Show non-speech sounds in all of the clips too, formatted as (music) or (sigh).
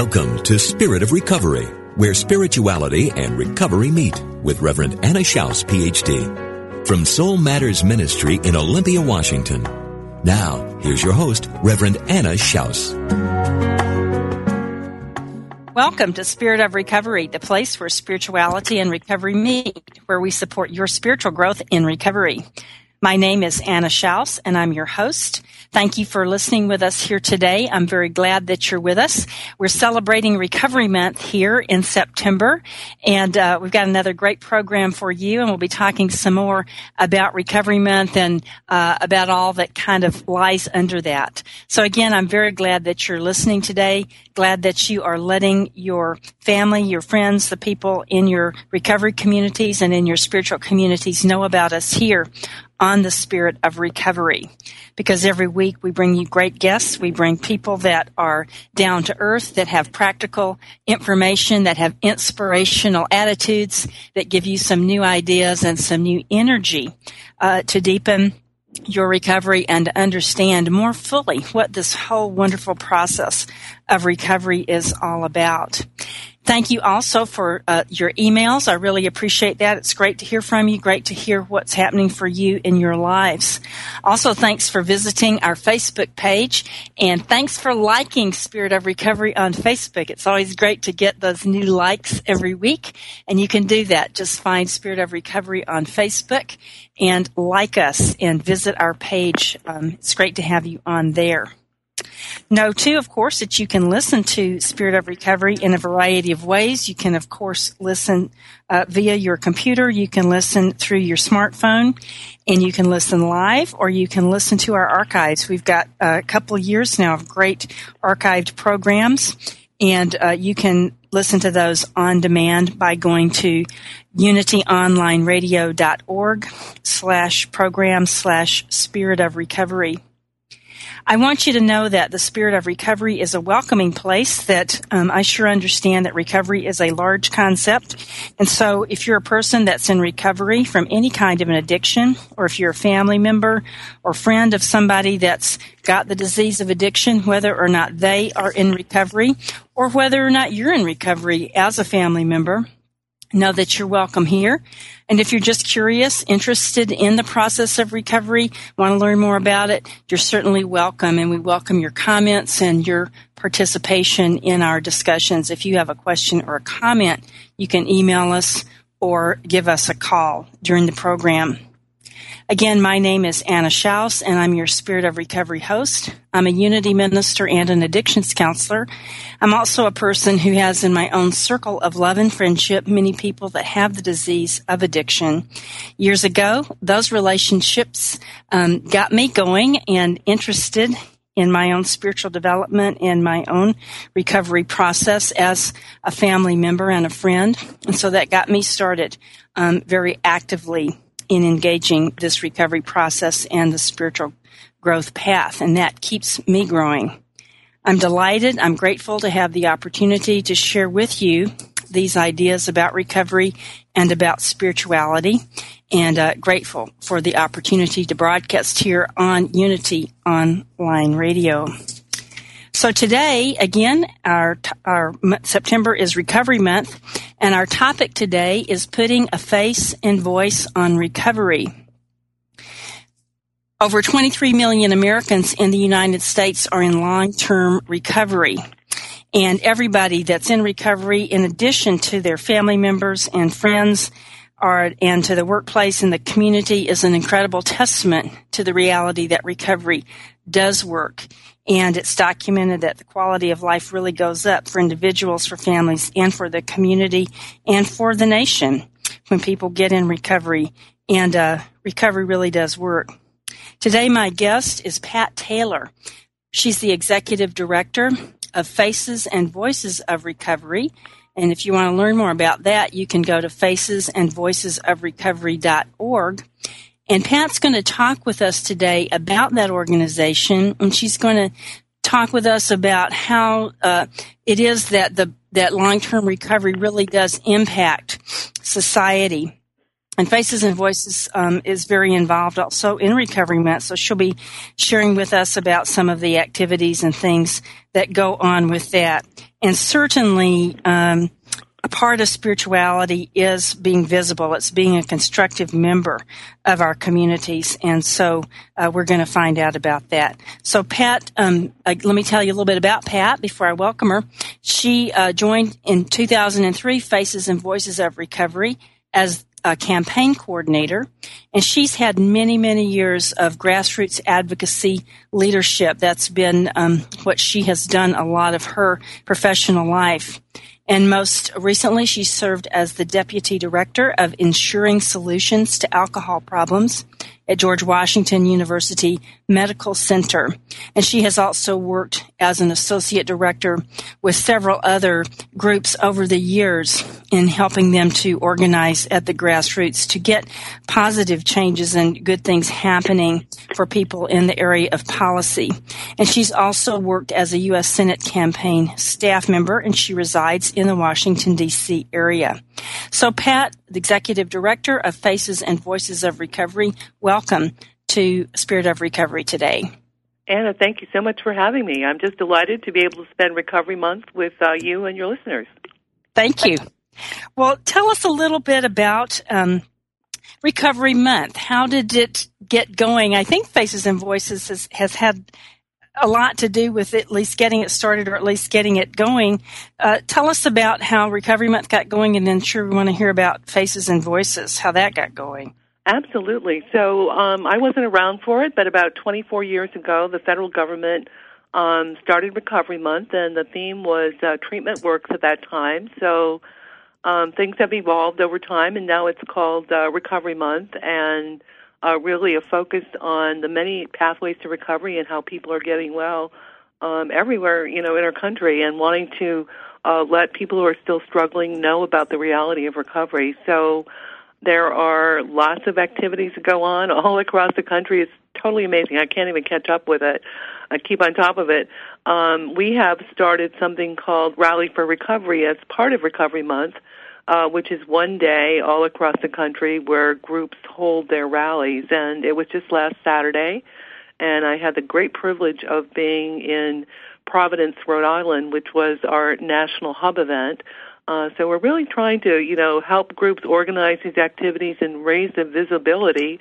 Welcome to Spirit of Recovery, where spirituality and recovery meet with Reverend Anna Schaus, PhD, from Soul Matters Ministry in Olympia, Washington. Now, here's your host, Reverend Anna Schaus. Welcome to Spirit of Recovery, the place where spirituality and recovery meet, where we support your spiritual growth in recovery. My name is Anna Schaus, and I'm your host. Thank you for listening with us here today. I'm very glad that you're with us. We're celebrating Recovery Month here in September, and uh, we've got another great program for you, and we'll be talking some more about Recovery Month and uh, about all that kind of lies under that. So again, I'm very glad that you're listening today. Glad that you are letting your family, your friends, the people in your recovery communities and in your spiritual communities know about us here on the spirit of recovery. Because every week we bring you great guests. We bring people that are down to earth, that have practical information, that have inspirational attitudes, that give you some new ideas and some new energy uh, to deepen your recovery and to understand more fully what this whole wonderful process of recovery is all about. Thank you also for uh, your emails. I really appreciate that. It's great to hear from you. Great to hear what's happening for you in your lives. Also, thanks for visiting our Facebook page and thanks for liking Spirit of Recovery on Facebook. It's always great to get those new likes every week and you can do that. Just find Spirit of Recovery on Facebook and like us and visit our page. Um, it's great to have you on there. Know too, of course, that you can listen to Spirit of Recovery in a variety of ways. You can, of course, listen uh, via your computer. You can listen through your smartphone, and you can listen live, or you can listen to our archives. We've got a couple years now of great archived programs, and uh, you can listen to those on demand by going to unityonlineradio.org slash program slash spirit of recovery. I want you to know that the spirit of recovery is a welcoming place, that um, I sure understand that recovery is a large concept. And so if you're a person that's in recovery from any kind of an addiction, or if you're a family member or friend of somebody that's got the disease of addiction, whether or not they are in recovery, or whether or not you're in recovery as a family member, know that you're welcome here. And if you're just curious, interested in the process of recovery, want to learn more about it, you're certainly welcome. And we welcome your comments and your participation in our discussions. If you have a question or a comment, you can email us or give us a call during the program. Again, my name is Anna Schaus, and I'm your Spirit of Recovery host. I'm a unity minister and an addictions counselor. I'm also a person who has in my own circle of love and friendship many people that have the disease of addiction. Years ago, those relationships um, got me going and interested in my own spiritual development and my own recovery process as a family member and a friend. And so that got me started um, very actively in engaging this recovery process and the spiritual growth path, and that keeps me growing. I'm delighted, I'm grateful to have the opportunity to share with you these ideas about recovery and about spirituality, and uh, grateful for the opportunity to broadcast here on Unity Online Radio. So today, again, our, our September is Recovery Month, and our topic today is putting a face and voice on recovery. Over 23 million Americans in the United States are in long-term recovery. And everybody that's in recovery, in addition to their family members and friends, are, and to the workplace and the community is an incredible testament to the reality that recovery does work. And it's documented that the quality of life really goes up for individuals, for families, and for the community and for the nation when people get in recovery. And uh, recovery really does work. Today, my guest is Pat Taylor. She's the executive director of Faces and Voices of Recovery. And if you want to learn more about that, you can go to facesandvoicesofrecovery.org. And Pat's going to talk with us today about that organization, and she's going to talk with us about how uh, it is that the that long term recovery really does impact society and Faces and Voices um, is very involved also in Recovery Month, so she'll be sharing with us about some of the activities and things that go on with that. And certainly, um, part of spirituality is being visible. It's being a constructive member of our communities, and so uh, we're going to find out about that. So, Pat, um, uh, let me tell you a little bit about Pat before I welcome her. She uh, joined in 2003 Faces and Voices of Recovery as a campaign coordinator, and she's had many, many years of grassroots advocacy leadership. That's been um, what she has done a lot of her professional life. And most recently, she served as the deputy director of ensuring solutions to alcohol problems at George Washington University Medical Center. And she has also worked as an associate director with several other groups over the years in helping them to organize at the grassroots to get positive changes and good things happening for people in the area of policy. And she's also worked as a U.S. Senate campaign staff member and she resides in the Washington DC area. So Pat, the executive director of Faces and Voices of Recovery, welcome to Spirit of Recovery today. Anna, thank you so much for having me. I'm just delighted to be able to spend Recovery Month with uh, you and your listeners. Thank you. Well, tell us a little bit about um, Recovery Month. How did it get going? I think Faces and Voices has, has had a lot to do with at least getting it started or at least getting it going. Uh, tell us about how Recovery Month got going, and then sure we want to hear about Faces and Voices, how that got going. Absolutely. So um, I wasn't around for it, but about 24 years ago, the federal government um, started Recovery Month, and the theme was uh, treatment works at that time. So um, things have evolved over time, and now it's called uh, Recovery Month, and uh, really a focus on the many pathways to recovery and how people are getting well um, everywhere, you know, in our country, and wanting to uh, let people who are still struggling know about the reality of recovery. So there are lots of activities that go on all across the country. It's totally amazing. I can't even catch up with it. I keep on top of it. Um, we have started something called Rally for Recovery as part of Recovery Month, uh, which is one day all across the country where groups hold their rallies. And it was just last Saturday, and I had the great privilege of being in Providence, Rhode Island, which was our national hub event. Uh, so we're really trying to, you know, help groups organize these activities and raise the visibility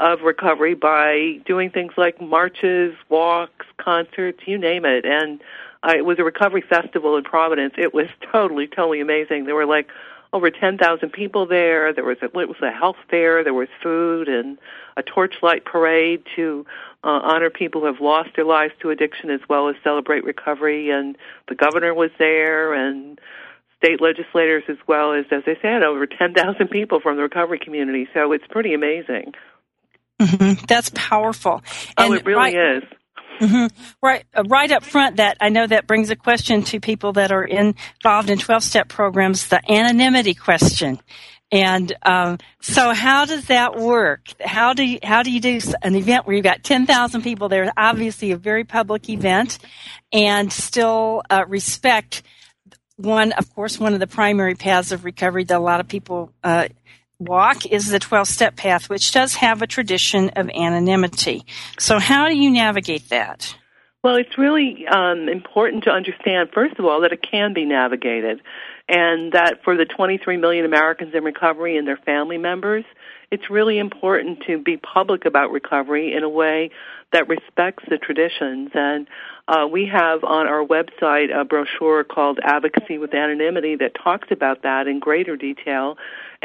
of recovery by doing things like marches, walks, concerts, you name it. And uh, it was a recovery festival in Providence. It was (laughs) totally, totally amazing. There were like over 10,000 people there. There was a, it was a health fair. There was food and a torchlight parade to uh, honor people who have lost their lives to addiction as well as celebrate recovery. And the governor was there and state legislators as well as, as I said, over 10,000 people from the recovery community. So it's pretty amazing. Mm-hmm. That's powerful. Oh, it really right, is. Mm-hmm. Right, uh, right up front. That I know that brings a question to people that are involved in twelve-step programs. The anonymity question, and um, so how does that work? How do you, how do you do an event where you've got ten thousand people there? Obviously, a very public event, and still uh, respect one, of course, one of the primary paths of recovery that a lot of people uh, walk is the 12 step path, which does have a tradition of anonymity. So, how do you navigate that? Well, it's really um, important to understand, first of all, that it can be navigated, and that for the 23 million Americans in recovery and their family members, it's really important to be public about recovery in a way that respects the traditions. And uh, we have on our website a brochure called Advocacy with Anonymity that talks about that in greater detail.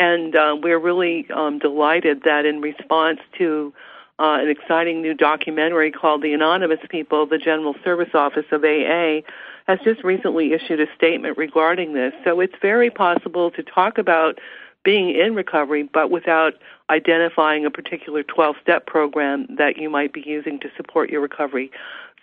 And uh, we're really um, delighted that in response to uh, an exciting new documentary called The Anonymous People, the General Service Office of AA has just recently issued a statement regarding this. So it's very possible to talk about being in recovery, but without identifying a particular 12 step program that you might be using to support your recovery.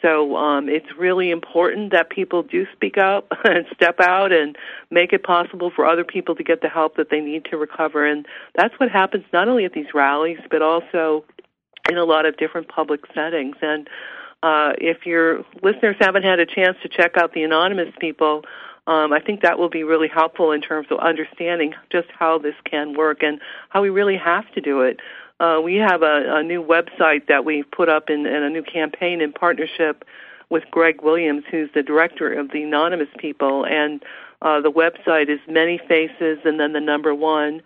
So um, it's really important that people do speak up (laughs) and step out and make it possible for other people to get the help that they need to recover. And that's what happens not only at these rallies, but also in a lot of different public settings. And uh, if your listeners haven't had a chance to check out the anonymous people, um, I think that will be really helpful in terms of understanding just how this can work and how we really have to do it. Uh, we have a, a new website that we've put up in, in a new campaign in partnership with Greg Williams, who's the director of the Anonymous People, and uh, the website is Many Faces and then the number one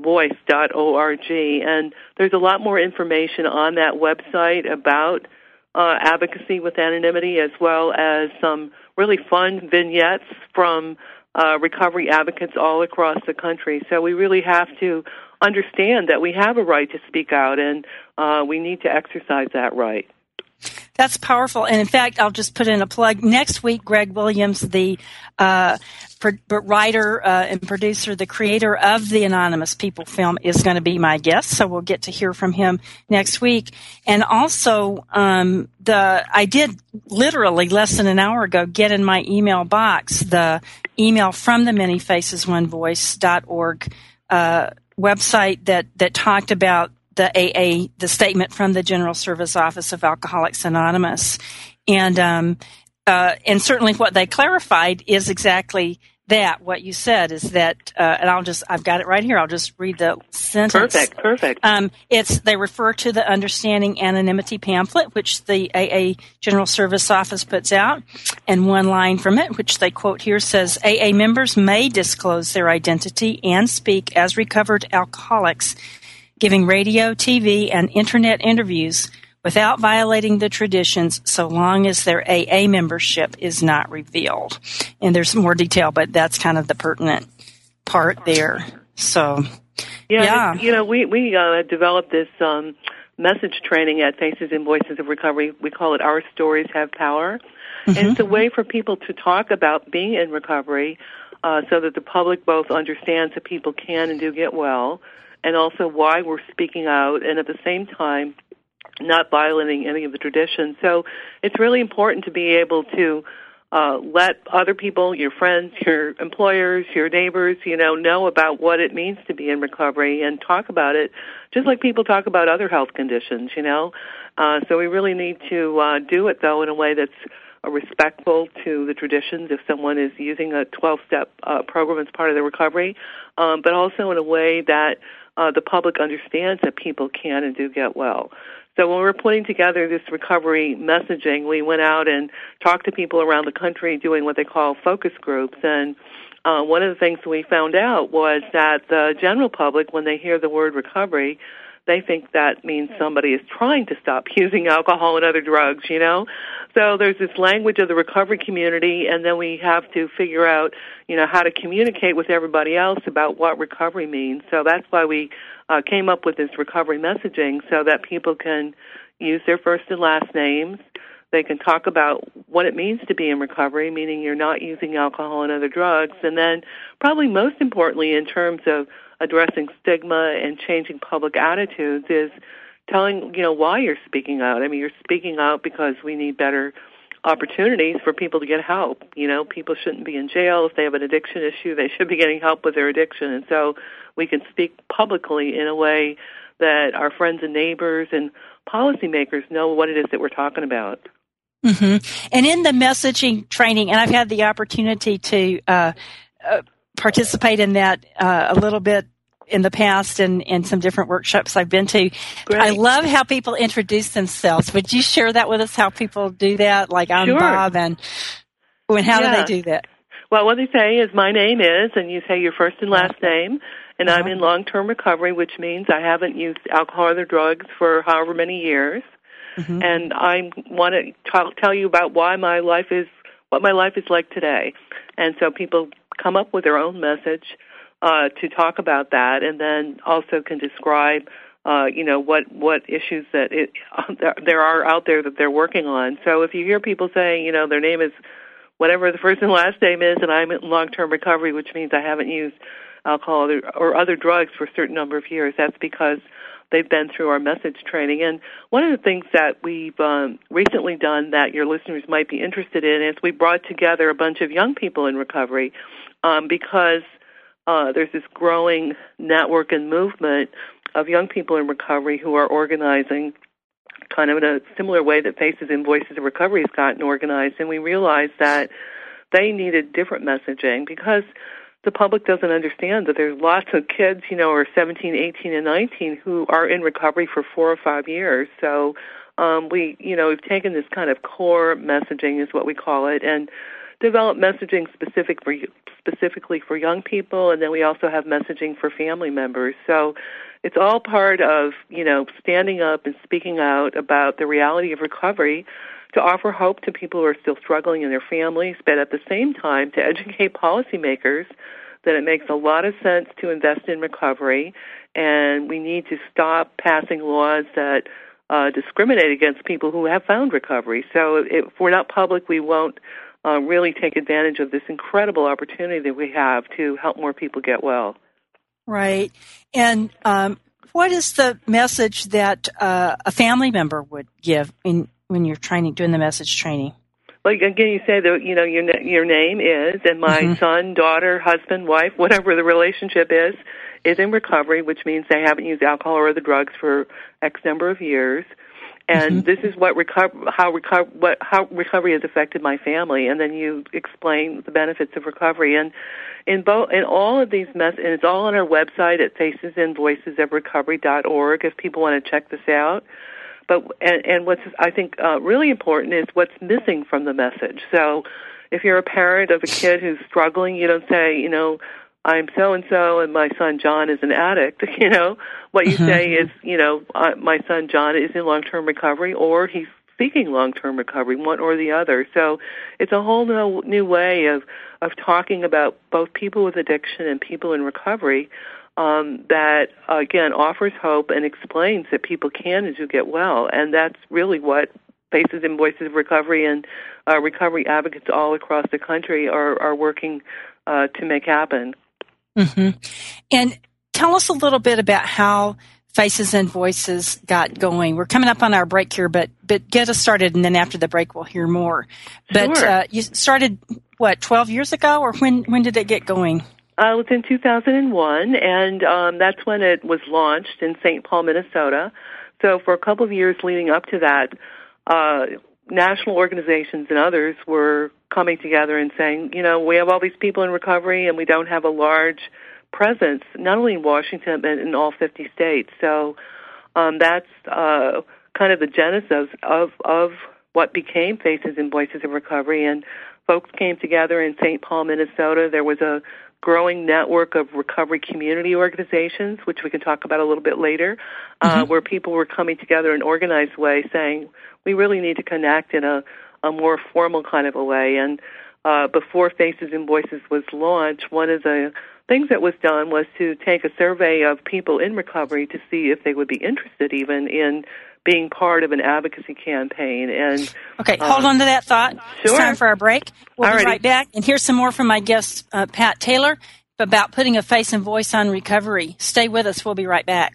voice.org. And there's a lot more information on that website about uh, advocacy with anonymity, as well as some really fun vignettes from uh, recovery advocates all across the country. So we really have to understand that we have a right to speak out, and uh, we need to exercise that right. That's powerful. And in fact, I'll just put in a plug. Next week, Greg Williams, the uh, writer uh, and producer, the creator of the Anonymous People film, is going to be my guest. So we'll get to hear from him next week. And also, um, the I did literally less than an hour ago get in my email box the email from the Many Faces One Voice.org uh, website that that talked about the AA, the statement from the General Service Office of Alcoholics Anonymous, and um, uh, and certainly what they clarified is exactly that. What you said is that, uh, and I'll just I've got it right here. I'll just read the sentence. Perfect, perfect. Um, it's they refer to the understanding anonymity pamphlet, which the AA General Service Office puts out, and one line from it, which they quote here, says AA members may disclose their identity and speak as recovered alcoholics giving radio, TV, and internet interviews without violating the traditions so long as their AA membership is not revealed. And there's more detail, but that's kind of the pertinent part there. So, yeah, yeah. you know, we we uh, developed this um, message training at Faces and Voices of Recovery. We call it "Our Stories Have Power," mm-hmm. and it's a way for people to talk about being in recovery, uh, so that the public both understands that people can and do get well, and also why we're speaking out, and at the same time, not violating any of the traditions. So it's really important to be able to uh, let other people, your friends, your employers, your neighbors, you know, know about what it means to be in recovery and talk about it, just like people talk about other health conditions, you know. Uh, so we really need to uh, do it though in a way that's uh, respectful to the traditions if someone is using a 12-step uh, program as part of their recovery, um, but also in a way that uh, the public understands that people can and do get well. So when we were putting together this recovery messaging, we went out and talked to people around the country doing what they call focus groups. And uh, one of the things we found out was that the general public, when they hear the word recovery, they think that means somebody is trying to stop (laughs) using alcohol and other drugs, you know? So there's this language of the recovery community, and then we have to figure out, you know, how to communicate with everybody else about what recovery means. So that's why we uh, came up with this recovery messaging so that people can use their first and last names. They can talk about what it means to be in recovery, meaning you're not using alcohol and other drugs. And then, probably most importantly, in terms of addressing stigma and changing public attitudes is telling you know why you're speaking out. I mean, you're speaking out because we need better opportunities for people to get help. You know, people shouldn't be in jail if they have an addiction issue. They should be getting help with their addiction, and so we can speak publicly in a way that our friends and neighbors and policymakers know what it is that we're talking about. Mm-hmm. And in the messaging training, and I've had the opportunity to uh, uh, participate in that uh, a little bit in the past and in some different workshops I've been to. Great. I love how people introduce themselves. Would you share that with us? How people do that? Like I'm sure. Bob, and when how yeah. do they do that? Well, what they say is my name is, and you say your first and last name, and uh-huh. I'm in long-term recovery, which means I haven't used alcohol or other drugs for however many years. Mm-hmm. And I want to t- tell you about why my life is what my life is like today. And so people come up with their own message uh, to talk about that, and then also can describe, uh, you know, what what issues that it, (laughs) there are out there that they're working on. So if you hear people saying, you know, their name is whatever the first and last name is, and I'm in long-term recovery, which means I haven't used alcohol or other drugs for a certain number of years, that's because they've been through our message training. And one of the things that we've um, recently done that your listeners might be interested in is we brought together a bunch of young people in recovery um, because uh, there's this growing network and movement of young people in recovery who are organizing kind of in a similar way that Faces and Voices of Recovery has gotten organized. And we realized that they needed different messaging because – the public doesn't understand that there's lots of kids, you know, are 17, 18, and 19 who are in recovery for four or five years. So um, we, you know, we've taken this kind of core messaging, is what we call it, and developed messaging specific for specifically for young people, and then we also have messaging for family members. So it's all part of, you know, standing up and speaking out about the reality of recovery to offer hope to people who are still struggling in their families, but at the same time to educate policymakers that it makes a lot of sense to invest in recovery and we need to stop passing laws that uh, discriminate against people who have found recovery. So if we're not public, we won't uh, really take advantage of this incredible opportunity that we have to help more people get well. Right. And um, what is the message that uh, a family member would give in when you're training, doing the message training? Well, again, you say that you know your your name is, and my mm-hmm. son, daughter, husband, wife, whatever the relationship is, is in recovery, which means they haven't used alcohol or other drugs for X number of years. And mm-hmm. this is what recover, how recover, what how recovery has affected my family, and then you explain the benefits of recovery. And in both, in all of these mess, and it's all on our website at facesandvoicesofrecovery.org. If people want to check this out, but and, and what's I think uh, really important is what's missing from the message. So, if you're a parent of a kid who's struggling, you don't say, you know, I'm so and so, and my son John is an addict. (laughs) You know, what you mm-hmm. say is, you know, uh, my son John is in long-term recovery, or he's seeking long-term recovery, one or the other. So, it's a whole new, new way of of talking about both people with addiction and people in recovery um, that again offers hope and explains that people can and do get well, and that's really what Faces and Voices of Recovery and uh, recovery advocates all across the country are are working uh, to make happen. Mm-hmm. And tell us a little bit about how Faces and Voices got going. We're coming up on our break here, but but get us started, and then after the break, we'll hear more. But sure. uh, you started what twelve years ago, or when when did it get going? Uh, it was in 2001, and um, that's when it was launched in St. Paul, Minnesota. So for a couple of years leading up to that, uh, national organizations and others were coming together and saying, you know, we have all these people in recovery, and we don't have a large presence, not only in Washington but in all 50 states. So um, that's uh, kind of the genesis of of what became Faces and Voices of Recovery, and folks came together in St. Paul, Minnesota. There was a growing network of recovery community organizations, which we can talk about a little bit later, uh, mm-hmm. where people were coming together in an organized way saying, we really need to connect in a, a more formal kind of a way. And uh, before Faces and Voices was launched, one of the things that was done was to take a survey of people in recovery to see if they would be interested even in being part of an advocacy campaign. And okay, hold um, on to that thought. Sure. It's time for our break. We'll Alrighty. be right back. And here's some more from my guest, uh, Pat Taylor, about putting a face and voice on recovery. Stay with us. We'll be right back.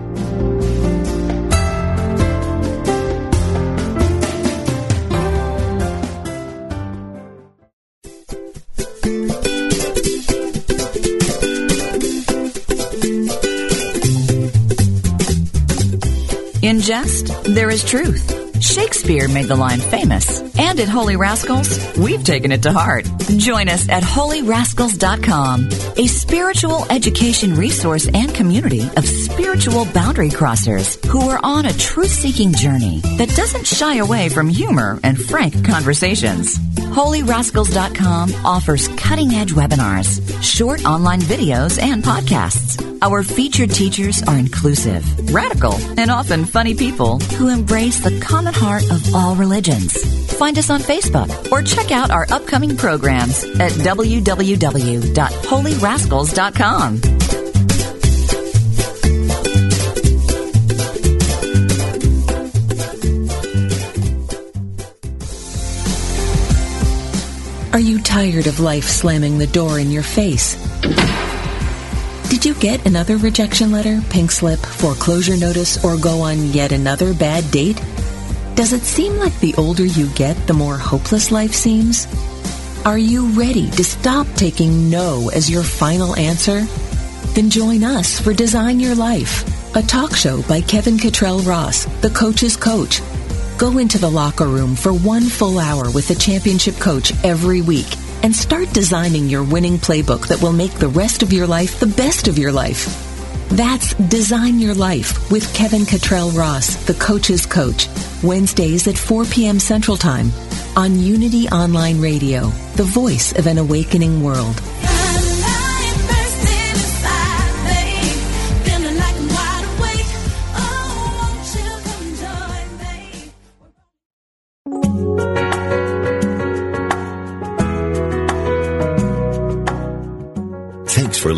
Jest, there is truth. Shakespeare made the line famous. And at Holy Rascals, we've taken it to heart. Join us at holyrascals.com, a spiritual education resource and community of spiritual boundary crossers who are on a truth seeking journey that doesn't shy away from humor and frank conversations. HolyRascals.com offers cutting edge webinars, short online videos, and podcasts. Our featured teachers are inclusive, radical, and often funny people who embrace the common heart of all religions. Find us on Facebook or check out our upcoming programs at www.holyrascals.com. Are you tired of life slamming the door in your face? Did you get another rejection letter, pink slip, foreclosure notice, or go on yet another bad date? Does it seem like the older you get, the more hopeless life seems? Are you ready to stop taking no as your final answer? Then join us for Design Your Life, a talk show by Kevin Cottrell Ross, the coach's coach. Go into the locker room for one full hour with the championship coach every week and start designing your winning playbook that will make the rest of your life the best of your life. That's Design Your Life with Kevin Cottrell Ross, the coach's coach. Wednesdays at 4 p.m. Central Time on Unity Online Radio, the voice of an awakening world.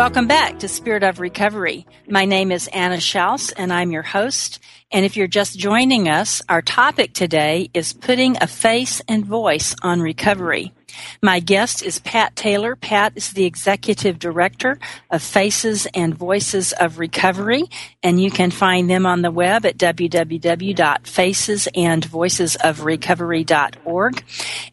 Welcome back to Spirit of Recovery. My name is Anna Schaus and I'm your host. And if you're just joining us, our topic today is putting a face and voice on recovery. My guest is Pat Taylor. Pat is the executive director of Faces and Voices of Recovery, and you can find them on the web at www.facesandvoicesofrecovery.org.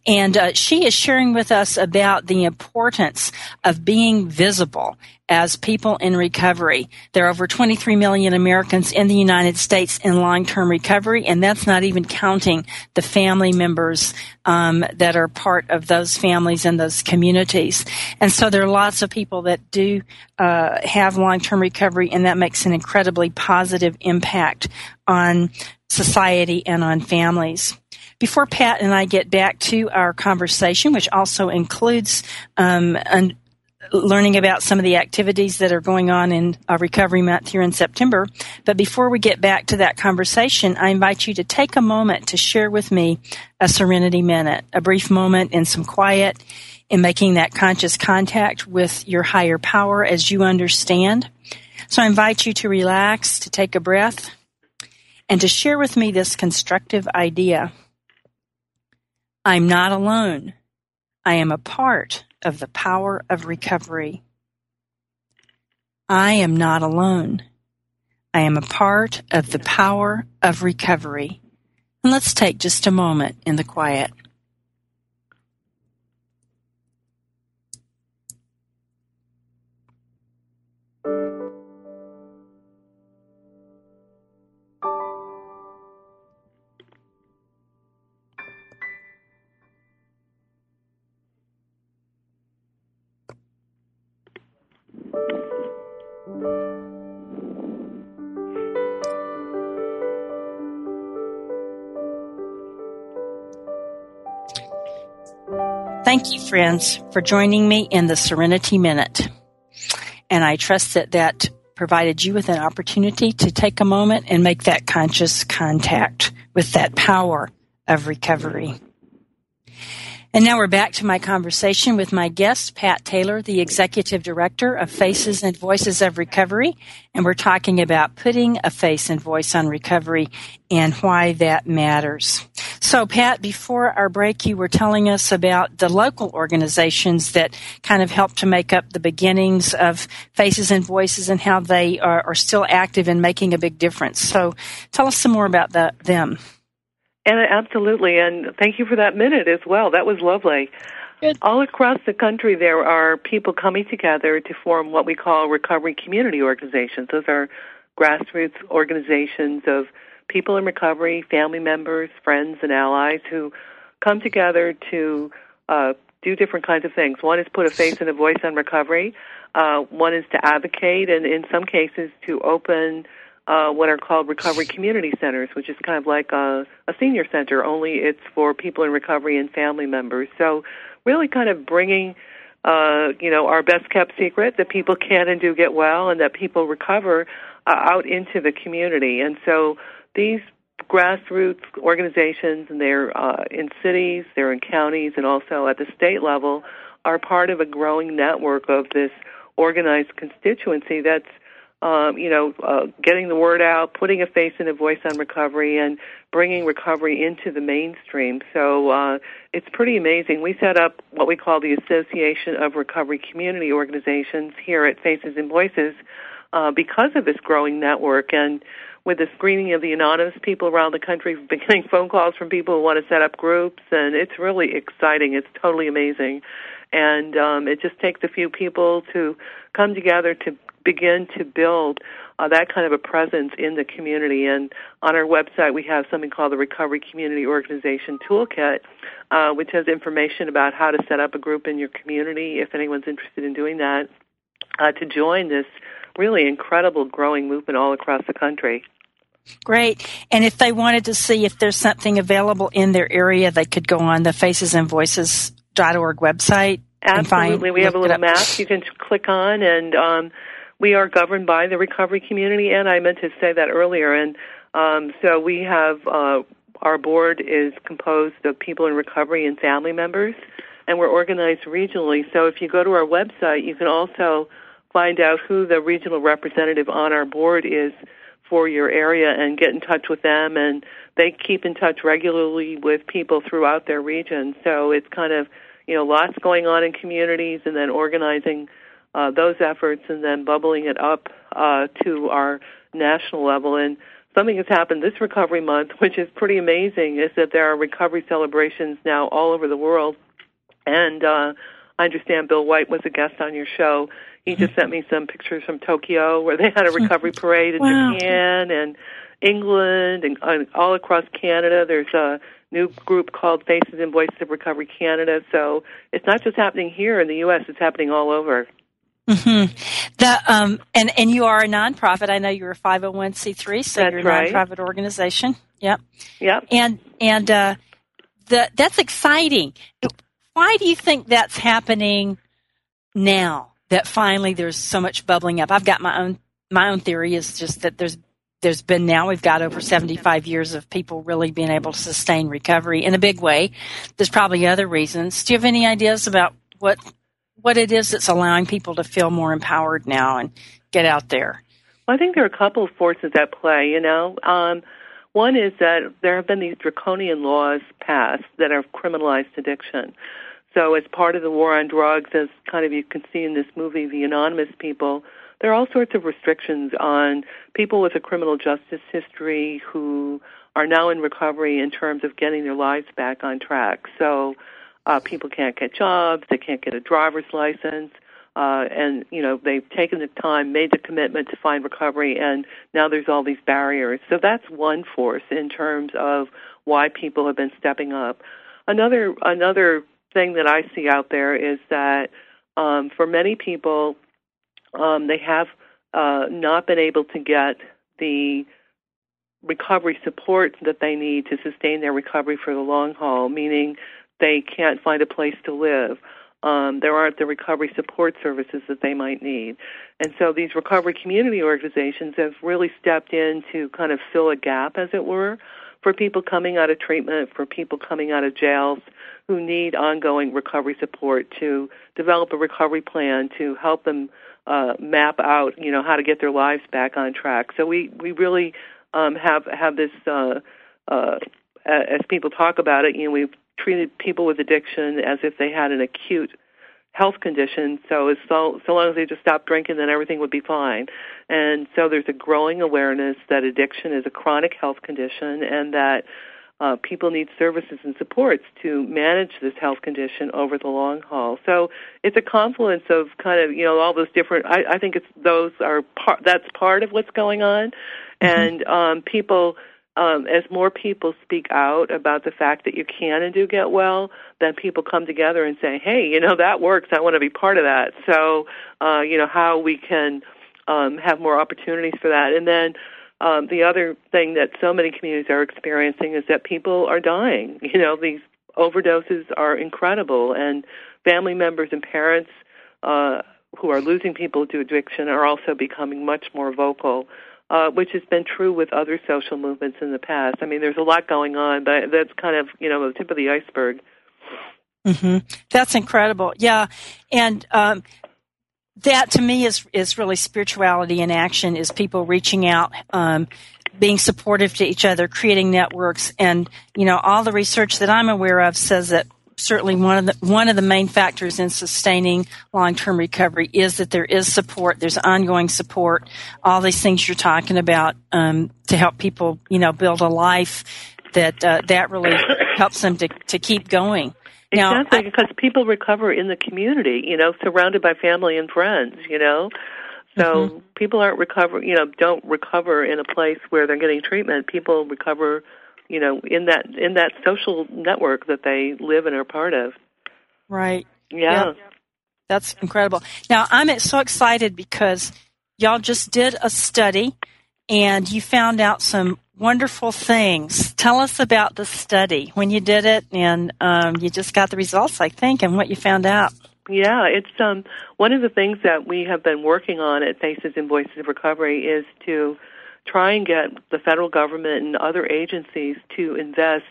And uh, she is sharing with us about the importance of being visible as people in recovery. There are over 23 million Americans in the United States in long-term recovery, and that's not even counting the family members um, that are part of those families and those communities. And so there are lots of people that do uh, have long-term recovery, and that makes an incredibly positive impact on society and on families. Before Pat and I get back to our conversation, which also includes um, learning about some of the activities that are going on in uh, Recovery Month here in September. But before we get back to that conversation, I invite you to take a moment to share with me a Serenity Minute, a brief moment in some quiet in making that conscious contact with your higher power as you understand. So I invite you to relax, to take a breath, and to share with me this constructive idea. I'm not alone. I am a part of the power of recovery. I am not alone. I am a part of the power of recovery. And let's take just a moment in the quiet. Thank you, friends, for joining me in the Serenity Minute. And I trust that that provided you with an opportunity to take a moment and make that conscious contact with that power of recovery. And now we're back to my conversation with my guest, Pat Taylor, the Executive Director of Faces and Voices of Recovery. And we're talking about putting a face and voice on recovery and why that matters. So, Pat, before our break, you were telling us about the local organizations that kind of help to make up the beginnings of Faces and Voices and how they are, are still active and making a big difference. So, tell us some more about the, them. And absolutely, and thank you for that minute as well. That was lovely. Good. All across the country, there are people coming together to form what we call recovery community organizations. Those are grassroots organizations of people in recovery, family members, friends, and allies who come together to uh, do different kinds of things. One is put a face and a voice on recovery. Uh, one is to advocate, and in some cases, to open uh, what are called recovery community centers, which is kind of like a, a senior center, only it's for people in recovery and family members. So, really, kind of bringing, uh, you know, our best kept secret that people can and do get well, and that people recover uh, out into the community. And so, these grassroots organizations, and they're uh, in cities, they're in counties, and also at the state level, are part of a growing network of this organized constituency that's um, you know, uh, getting the word out, putting a face and a voice on recovery, and bringing recovery into the mainstream. So uh, it's pretty amazing. We set up what we call the Association of Recovery Community Organizations here at Faces and Voices uh, because of this growing network. And with the screening of the anonymous people around the country, (laughs) we've been getting phone calls from people who want to set up groups, and it's really exciting. It's totally amazing. And um, it just takes a few people to come together to begin to build uh, that kind of a presence in the community. And on our website, we have something called the Recovery Community Organization Toolkit, uh, which has information about how to set up a group in your community if anyone's interested in doing that, uh, to join this really incredible growing movement all across the country. Great. And if they wanted to see if there's something available in their area, they could go on the facesandvoices.org website. Absolutely. Find, Absolutely, we have a little map you can click on and um, we are governed by the recovery community, and I meant to say that earlier. And um, so we have uh, our board is composed of people in recovery and family members, and we're organized regionally. So if you go to our website, you can also find out who the regional representative on our board is for your area and get in touch with them and they keep in touch regularly with people throughout their region so it's kind of you know lots going on in communities and then organizing uh, those efforts and then bubbling it up uh, to our national level. And something has happened this recovery month, (laughs) which is pretty amazing, is that there are recovery celebrations now all over the world. And uh, I understand Bill White was a guest on your show. He just sent me some pictures from Tokyo where they had a recovery (laughs) parade in wow. Japan and England and uh, all across Canada. There's a new group called Faces and Voices of Recovery Canada. So it's not just happening here in the U.S., it's happening all over. Mm-hmm. The um and and you are a nonprofit. I know you're a 501c3, so that's you're a right. nonprofit organization. Yep. Yep. And and uh, the that's exciting. Why do you think that's happening now? That finally there's so much bubbling up. I've got my own my own theory is just that there's there's been now we've got over 75 years of people really being able to sustain recovery in a big way. There's probably other reasons. Do you have any ideas about what what it is that's allowing people to feel more empowered now and get out there? Well, I think there are a couple of forces at play. You know, um, one is that there have been these draconian laws passed that have criminalized addiction. So, as part of the war on drugs, as kind of you can see in this movie, The Anonymous People, there are all sorts of restrictions on people with a criminal justice history who are now in recovery in terms of getting their lives back on track. So, uh, people can't get jobs, they can't get a driver's license, uh, and you know they've taken the time, made the commitment to find recovery, and now there's all these barriers. So that's one force in terms of why people have been stepping up. Another another thing that I see out there is that um, for many people, um, they have uh, not been able to get the recovery support that they need to sustain their recovery for the long haul, meaning they can't find a place to live. um, there aren't the recovery support services that they might need. And so these recovery community organizations have really stepped in to kind of fill a gap, as it were, for people coming out of treatment, for people coming out of jails who need ongoing recovery support to develop a recovery plan to help them uh, map out, you know, how to get their lives back on track. So we we really um, have have this uh, uh, as people talk about it. You know, we've treated people with addiction as if they had an acute health condition. So as so so long as they just stop drinking, then everything would be fine. And so there's a growing awareness that addiction is a chronic health condition, and that uh, people need services and supports to manage this health condition over the long haul. So it's a confluence of kind of you know all those different. I, I think it's those are part. That's part of what's going on, mm-hmm. and um, people. Um, as more people speak out about the fact that you can and do get well, then people come together and say, "Hey, you know that works. I want to be part of that." So, uh, you know how we can um, have more opportunities for that, and then um, the other thing that so many communities are experiencing is that people are dying. (laughs) You know, these overdoses are incredible, and family members and parents uh, who are losing people to addiction are also becoming much more vocal. Uh, which has been true with other social movements in the past. I mean, there's a lot going on, but that's kind of you know the tip of the iceberg. Mm-hmm. That's incredible. Yeah, and um, that to me is is really spirituality in action. Is people reaching out, um, being supportive to each other, creating networks, and you know all the research that I'm aware of says that certainly one of the one of the main factors in sustaining long term recovery is that there is support. There's ongoing support. All these things you're talking about um, to help people, you know, build a life that uh, that really helps them to to keep going. Now, Exactly, because people recover in the community, you know, surrounded by family and friends, you know. So mm-hmm. people aren't recover, you know, don't recover in a place where they're getting treatment. People recover, you know, in that in that social network that they live and are part of. Right. Yeah. Yep. That's incredible. Now I'm so excited because y'all just did a study and you found out some wonderful things. Tell us about the study when you did it, and um, you just got the results, I think, and what you found out. Yeah, it's um, one of the things that we have been working on at Faces and Voices of Recovery is to try and get the federal government and other agencies to invest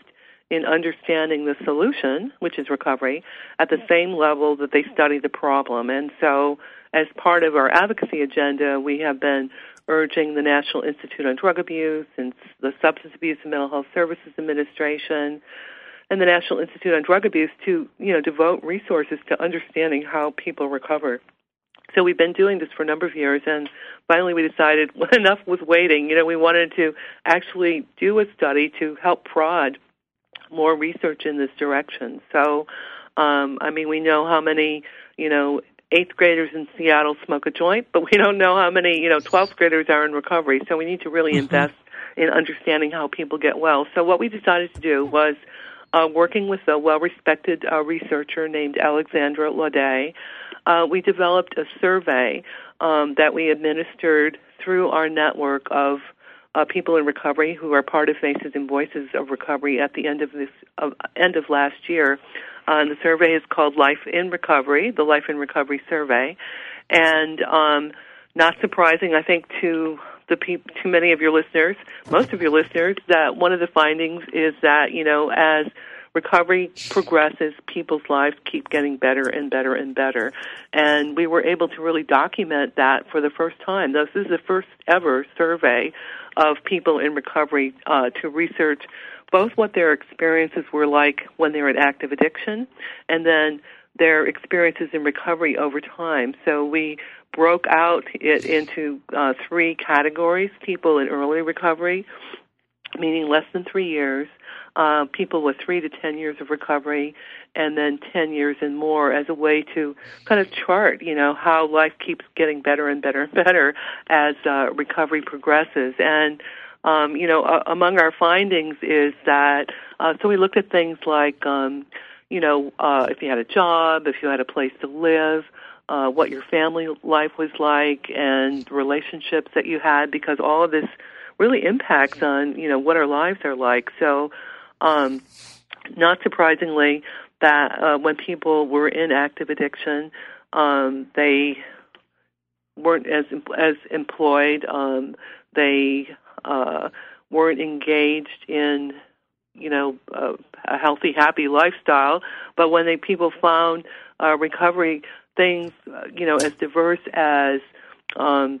in understanding the solution, which is recovery, at the same level that they study the problem. And so, as part of our advocacy agenda, we have been urging the National Institute on Drug Abuse and the Substance Abuse and Mental Health Services Administration and the National Institute on Drug Abuse to, you know, devote resources to understanding how people recover. So we've been doing this for a number of years, and finally we decided (laughs) enough was waiting. You know, we wanted to actually do a study to help prod more research in this direction. So, um, I mean, we know how many, you know, eighth graders in Seattle smoke a joint, but we don't know how many, you know, 12th graders are in recovery. So we need to really mm-hmm. invest in understanding how people get well. So what we decided to do was uh, working with a well-respected uh, researcher named Alexandra Laudet, uh, we developed a survey um, that we administered through our network of uh, people in recovery who are part of Faces and Voices of Recovery at the end of this uh, end of last year. Uh, and the survey is called Life in Recovery, the Life in Recovery Survey, and um, not surprising, I think, to the to many of your listeners, most of your listeners, that one of the findings is that you know as recovery progresses, people's lives keep getting better and better and better. And we were able to really document that for the first time. This is the first ever survey of people in recovery uh, to research both what their experiences were like when they were in active addiction and then their experiences in recovery over time. So we broke out it into uh, three categories people in early recovery, meaning less than three years, uh, people with three to ten years of recovery, and then ten years and more as a way to kind of chart, you know, how life keeps getting better and better and better as uh, recovery progresses. And um, you know, uh, among our findings is that uh, so we looked at things like, um, you know, uh, if you had a job, if you had a place to live, uh, what your family life was like, and relationships that you had, because all of this really impacts on you know what our lives are like. So, um, not surprisingly, that uh, when people were in active addiction, um, they weren't as as employed. Um, they uh, weren't engaged in you know uh, a healthy, happy lifestyle. But when they people found uh, recovery things, uh, you know, as diverse as um,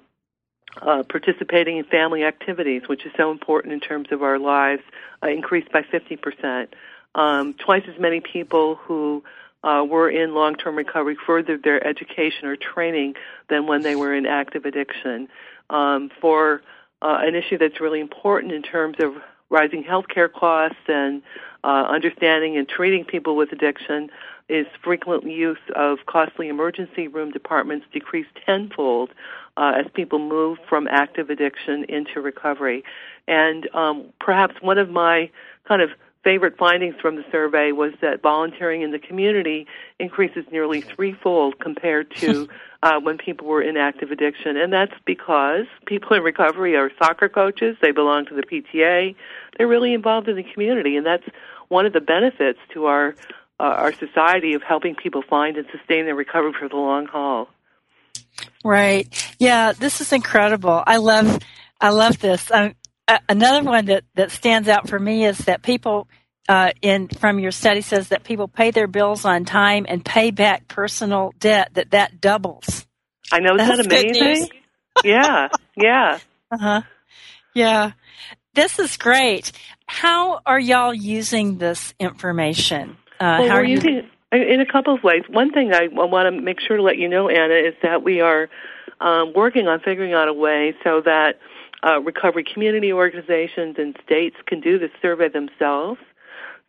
uh, participating in family activities, which is so important in terms of our lives, uh, increased by 50%. Um, twice as many people who uh, were in long-term recovery furthered their education or training than when they were in active addiction. Um, for uh, an issue that's really important in terms of rising healthcare costs and uh, understanding and treating people with addiction is frequent use of costly emergency room departments decreased tenfold uh, as people move from active addiction into recovery. And um, perhaps one of my kind of favorite findings from the survey was that volunteering in the community increases nearly threefold compared to (laughs) uh, when people were in active addiction. And that's because people in recovery are soccer coaches, they belong to the PTA, they're really involved in the community. And that's one of the benefits to our, uh, our society of helping people find and sustain their recovery for the long haul. Right. Yeah, this is incredible. I love, I love this. Um, another one that, that stands out for me is that people uh, in from your study says that people pay their bills on time and pay back personal debt that that doubles. I know isn't That's that amazing? yeah, yeah. Uh huh. Yeah. This is great. How are y'all using this information? Uh, well, we're using it in a couple of ways. One thing I want to make sure to let you know, Anna, is that we are um, working on figuring out a way so that uh, recovery community organizations and states can do the survey themselves.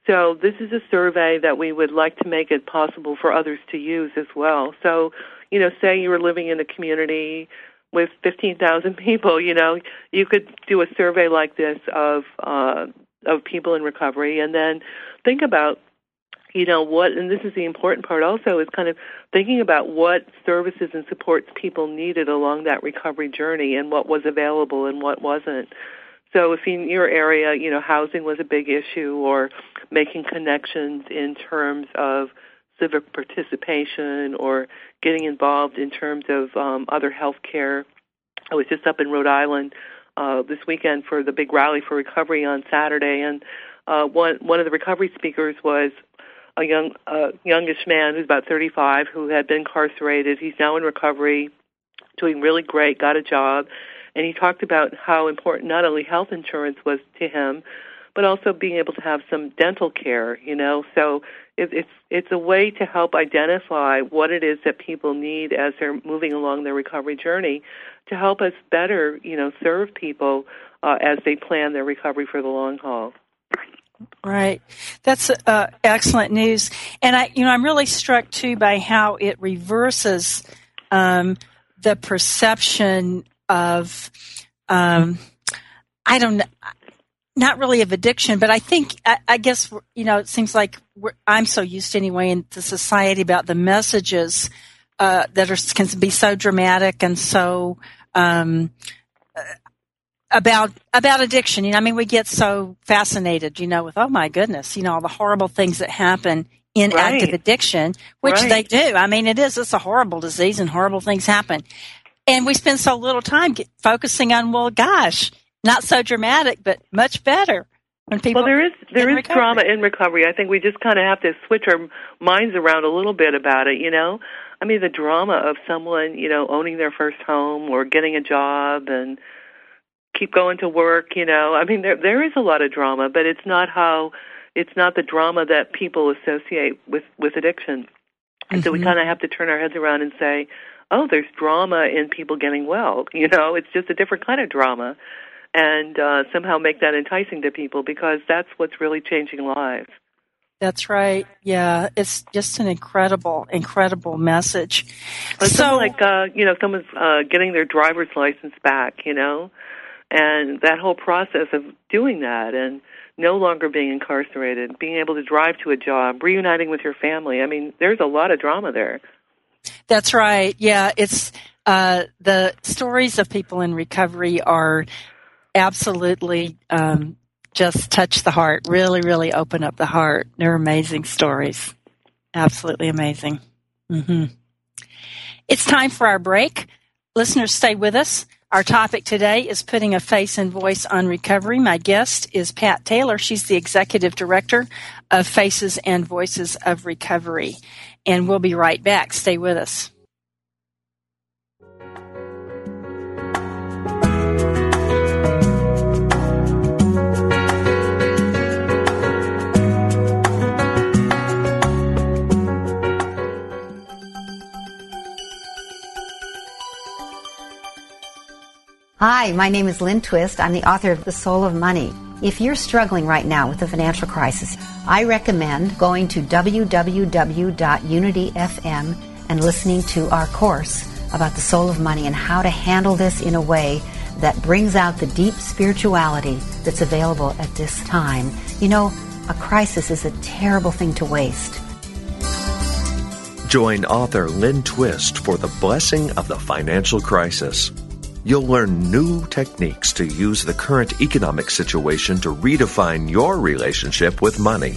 So this is a survey that we would like to make it possible for others to use as well. So, you know, say you were living in a community with 15,000 (laughs) people, you know, you could do a survey like this of uh, of people in recovery and then think about you know what and this is the important part also is kind of thinking about what services and supports people needed along that recovery journey and what was available and what wasn't. So if in your area you know housing was a big issue or making connections in terms of civic participation or getting involved in terms of um, other health care i was just up in rhode island uh, this weekend for the big rally for recovery on saturday and uh, one one of the recovery speakers was a young uh, youngish man who's about 35 who had been incarcerated. He's now in recovery, doing really great, got a job, and he talked about how important not only health insurance was to him, but also being able to have some dental care. You know, so it, it's it's a way to help identify what it is that people need as they're moving along their recovery journey, to help us better, you know, serve people uh, as they plan their recovery for the long haul. Right. That's uh, excellent news. And I, you know, I'm really struck too by how it reverses um, the perception of, um, I don't know, not really of addiction, but I think, I, I guess, you know, it seems like I'm so used anyway in the society about the messages uh, that are can be so dramatic and so um, about about addiction. You know, I mean, we get so fascinated, you know, with oh my goodness, you know, all the horrible things that happen in right. active addiction, which right. they do. I mean, it is it's a horrible disease, and horrible things happen. And we spend so little time get, focusing on, well, gosh, not so dramatic, but much better. When people well, there is there is recovery. drama in recovery. I think we just kind of have to switch our minds around a little bit about it. You know, I mean, the drama of someone, you know, owning their first home or getting a job and keep going to work, you know. I mean there there is a lot of drama, but it's not how it's not the drama that people associate with with addiction. And mm-hmm. so we mm-hmm. kind of have to turn our heads around and say, "Oh, there's drama in people getting well." (laughs) You know, it's just a different kind of drama. And uh somehow make that enticing to people because that's what's really changing lives. That's right. Yeah, it's just an incredible, incredible message. But so, like uh, you know, someone's uh, getting their driver's license back. You know, and that whole process of doing that and no longer being incarcerated, being able to drive to a job, reuniting with your family. I mean, there's a lot of drama there. That's right. Yeah, it's uh, the stories of people in recovery are absolutely um, just touch the heart. Really, really open up the heart. They're amazing stories. Absolutely amazing. Mm-hmm. It's time for our break. Listeners, stay with us. Our topic today is putting a face and voice on recovery. My guest is Pat Taylor. She's the executive director of Faces and Voices of Recovery. And we'll be right back. Stay with us. Hi, my name is Lynn Twist. I'm the author of The Soul of Money. If you're struggling right now with a financial crisis, I recommend going to www.unityfm and listening to our course about the soul of money and how to handle this in a way that brings out the deep spirituality that's available at this time. You know, a crisis is a terrible thing to waste. Join author Lynn Twist for the blessing of the financial crisis. You'll learn new techniques to use the current economic situation to redefine your relationship with money.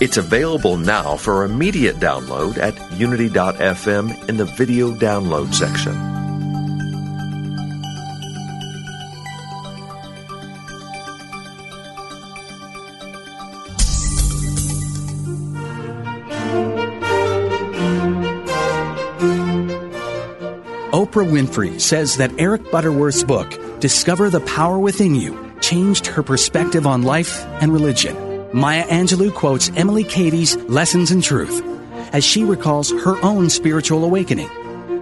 It's available now for immediate download at unity.fm in the video download section. Oprah Winfrey says that Eric Butterworth's book, Discover the Power Within You, changed her perspective on life and religion. Maya Angelou quotes Emilie Cady's Lessons in Truth as she recalls her own spiritual awakening.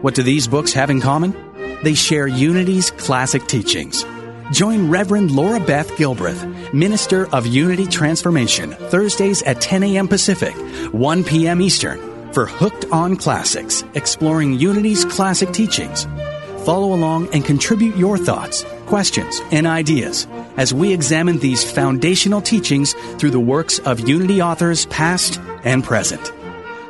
What do these books have in common? They share Unity's classic teachings. Join Reverend Laura Beth Gilbreth, Minister of Unity Transformation, Thursdays at 10 a.m. Pacific, 1 p.m. Eastern for Hooked on Classics, exploring Unity's classic teachings. Follow along and contribute your thoughts, questions, and ideas as we examine these foundational teachings through the works of Unity authors past and present.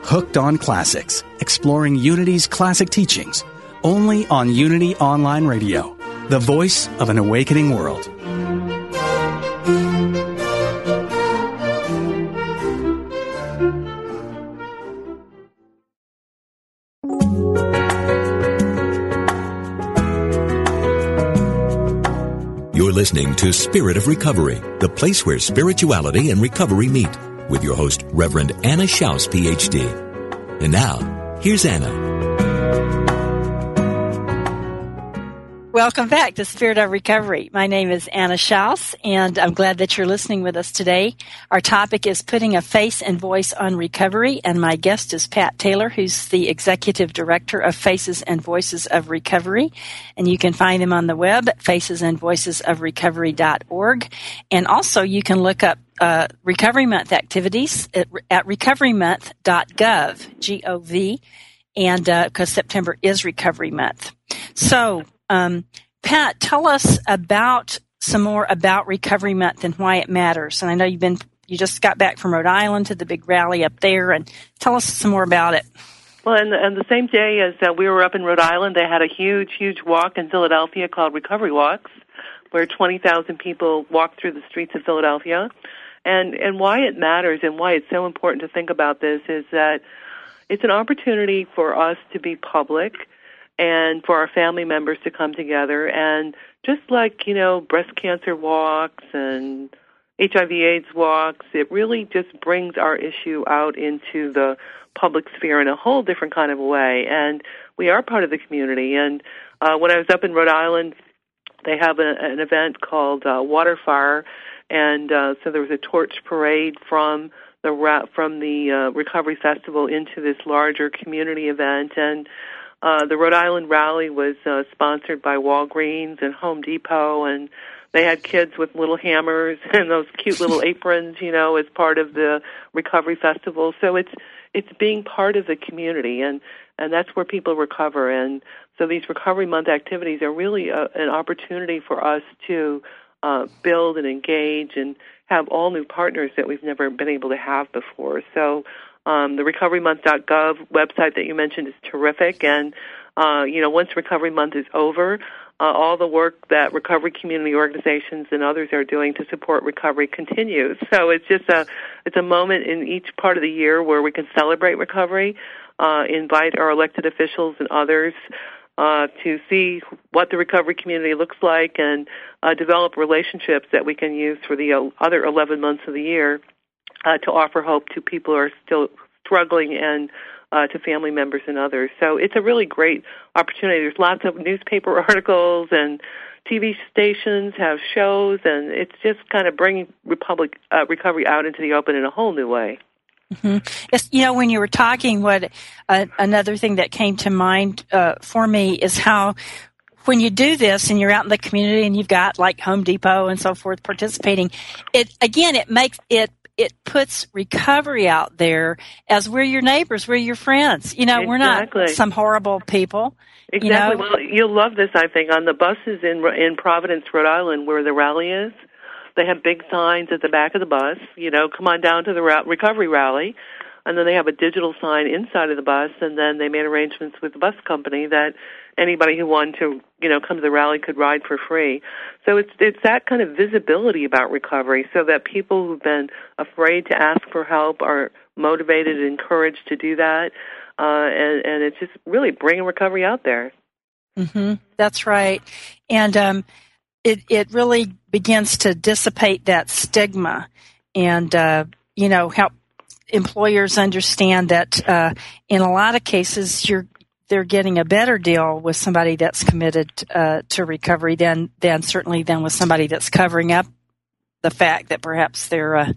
Hooked on Classics, exploring Unity's classic teachings, only on Unity Online Radio, the voice of an awakening world. Listening to Spirit of Recovery, the place where spirituality and recovery meet, with your host, Reverend Anna Schaus, PhD. And now, here's Anna. Welcome back to Spirit of Recovery. My name is Anna Schaus, and I'm glad that you're listening with us today. Our topic is putting a face and voice on recovery, and my guest is Pat Taylor, who's the Executive Director of Faces and Voices of Recovery. And you can find him on the web at facesandvoicesofrecovery.org. And also, you can look up uh, Recovery Month activities at, at recoverymonth.gov, G-O-V, and because uh, September is Recovery Month. So, um, Pat, tell us about some more about Recovery Month and why it matters. And I know you've been you just got back from Rhode Island to the big rally up there, and tell us some more about it. Well, and, and the same day as uh, we were up in Rhode Island, they had a huge, huge walk in Philadelphia called Recovery Walks, where 20,000 people walked through the streets of Philadelphia. And and why it matters and why it's so important to think about this is that it's an opportunity for us to be public and for our family members to come together. And just like you know breast cancer walks and HIV AIDS walks it really just brings our issue out into the public sphere in a whole different kind of a way. And we are part of the community. And uh when I was up in Rhode Island they have a, an event called uh, Water Fire. And uh so there was a torch parade from the from the uh, recovery festival into this larger community event. And uh, the Rhode Island rally was uh, sponsored by Walgreens and Home Depot, and they had kids with little hammers (laughs) and those cute little (laughs) aprons, you know, as part of the recovery festival. So it's it's being part of the community, and and that's where people recover. And so these recovery month activities are really a, an opportunity for us to uh, build and engage and have all new partners that we've never been able to have before. So um, the recoverymonth.gov website that you mentioned is terrific, and uh, you know once Recovery Month is over, uh, all the work that recovery community organizations and others are doing to support recovery continues. (laughs) So it's just a it's a moment in each part of the year where we can celebrate recovery, uh, invite our elected officials and others uh, to see what the recovery community looks like and uh, develop relationships that we can use for the uh, other 11 months of the year uh, to offer hope to people who are still struggling and uh, to family members and others. So it's a really great opportunity. There's lots of newspaper (laughs) articles and TV stations have shows, and it's just kind of bringing Republic uh, recovery out into the open in a whole new way. Mm-hmm. You know, when you were talking, what uh, another thing that came to mind uh, for me is how when you do this and you're out in the community and you've got like Home Depot and so forth participating, it again it makes it it puts recovery out there as we're your neighbors, we're your friends. You know, exactly. we're not some horrible people. Exactly. You know? Well, you'll love this, I think, on the buses in in Providence, Rhode Island, where the rally is. They have big signs at the back of the bus. You know, come on down to the recovery rally, and then they have a digital sign inside of the bus. And then they made arrangements with the bus company that anybody who wanted to, you know, come to the rally could ride for free. So it's it's that kind of visibility about recovery, so that people who've been afraid to ask for help are motivated and encouraged to do that. Uh, and, and it's just really bringing recovery out there. Mm-hmm. That's right. And um, it it really begins to dissipate that stigma, and uh, you know help employers understand that uh, in a lot of cases you're they're getting a better deal with somebody that's committed uh, to recovery than than certainly than with somebody that's covering up the fact that perhaps they're uh,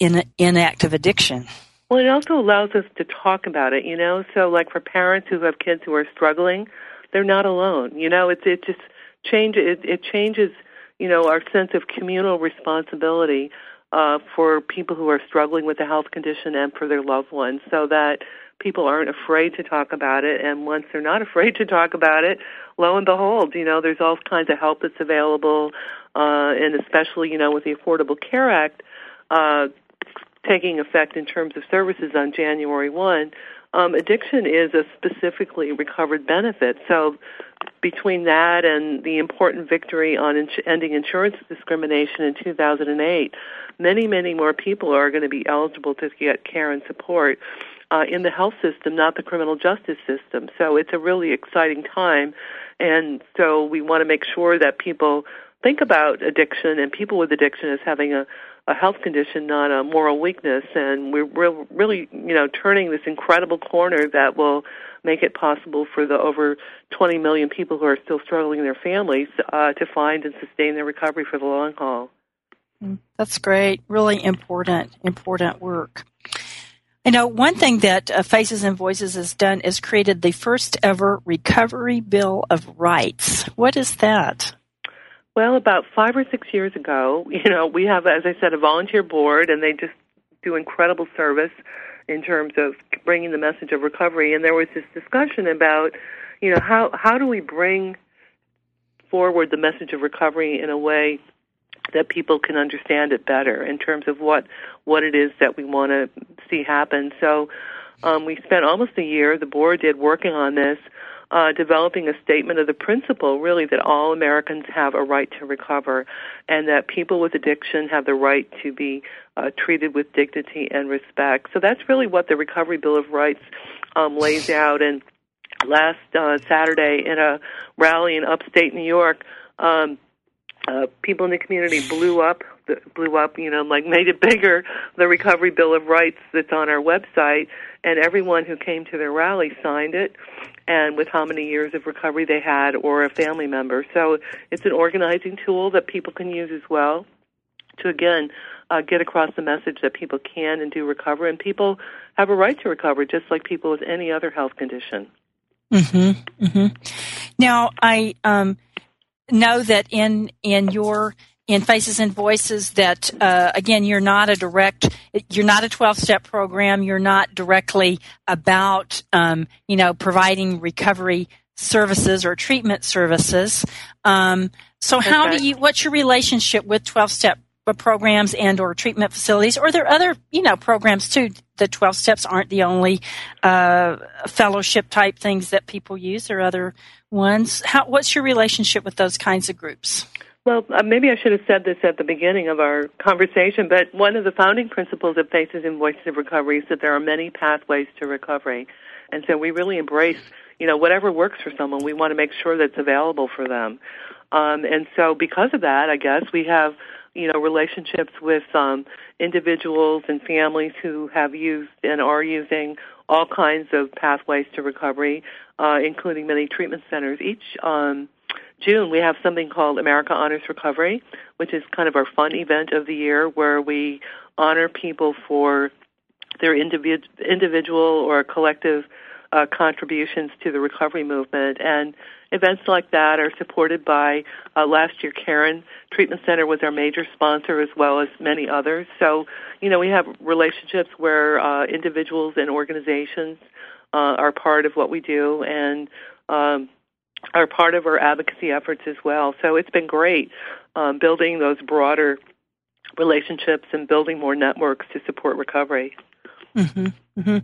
in inactive addiction. Well, it also allows us to talk about it, you know. So, like for parents who have kids who are struggling, they're not alone. You know, it just change it, it changes you know our sense of communal responsibility uh, for people who are struggling with a health condition and for their loved ones, so that people aren't afraid to talk about it. And once they're not (laughs) afraid to talk about it, lo and behold, you know there's all kinds of help that's available, uh, and especially you know with the Affordable Care Act. Uh, taking effect in terms of services on January 1, um, addiction is a specifically recovered benefit. So, between that and the important victory on ins- ending insurance discrimination in 2008, many, many more people are going to be eligible to get care and support uh, in the health system, not the criminal justice system. So, it's a really exciting time. And so, we want to make sure that people think about addiction and people with addiction as having a a health condition, not a moral weakness. And we're re- really, you know, turning this incredible corner that will make it possible for the over 20 million people who are still struggling in their families uh, to find and sustain their recovery for the long haul. Mm, that's great. Really important, important work. You know, one thing that uh, Faces and Voices has done is created the first ever Recovery Bill of Rights. What is that? Well, about five or six years ago, (laughs) you know, we have, as I said, a volunteer board, and they just do incredible service in terms of bringing the message of recovery. And there was this discussion about, you know, how how do we bring forward the message of recovery in a way that people can understand it better in terms of what what it is that we want to see happen. So um, we spent almost a year. The board did working on this uh, developing a statement of the principle, really, that all Americans have a right to recover and that people with addiction have the right to be uh, treated with dignity and respect. So that's really what the Recovery Bill of Rights um, lays out. And last uh, Saturday in a rally in upstate New York, um, uh, people in the community blew up, blew up, you know, like (laughs) made it bigger, the Recovery Bill of Rights that's on our website, and everyone who came to the rally signed it and with how many years of recovery they had or a family member. So it's an organizing tool that people can use as well to, again, uh, get across the message that people can and do recover, and people have a right to recover just like people with any other health condition. Mm-hmm. Mm-hmm. Now, I um, know that in in your in Faces and Voices that, uh, again, you're not a direct, you're not a 12 step program. You're not directly about, um, you know, providing recovery services or treatment services. Um, so how do you, what's your relationship with 12 step programs and or treatment facilities, or there are other, you know, programs too. The 12 steps aren't the only uh, fellowship type things that people use. There are other ones. How, what's your relationship with those kinds of groups? Well, uh, maybe I should have said this at the beginning of our conversation, but one of the founding principles of Faces and Voices of Recovery is that there are many pathways to recovery. And so we really embrace, you know, whatever works for someone, we want to make sure that's available for them. Um, and so because of that, I guess we have, you know, relationships with um, individuals and families who have used and are using all kinds of pathways to recovery, uh, including many treatment centers. Each um, June, we have something called America Honors Recovery, which is kind of our fun event of the year where we honor people for their individ- individual or collective uh, contributions to the recovery movement. And events like that are supported by uh, last year Caron Treatment Center was our major sponsor as well as many others. So, you know, we have relationships where uh, individuals and organizations uh, are part of what we do and um, are part of our advocacy efforts as well. So it's been great um, building those broader relationships and building more networks to support recovery. Mm-hmm, mm-hmm.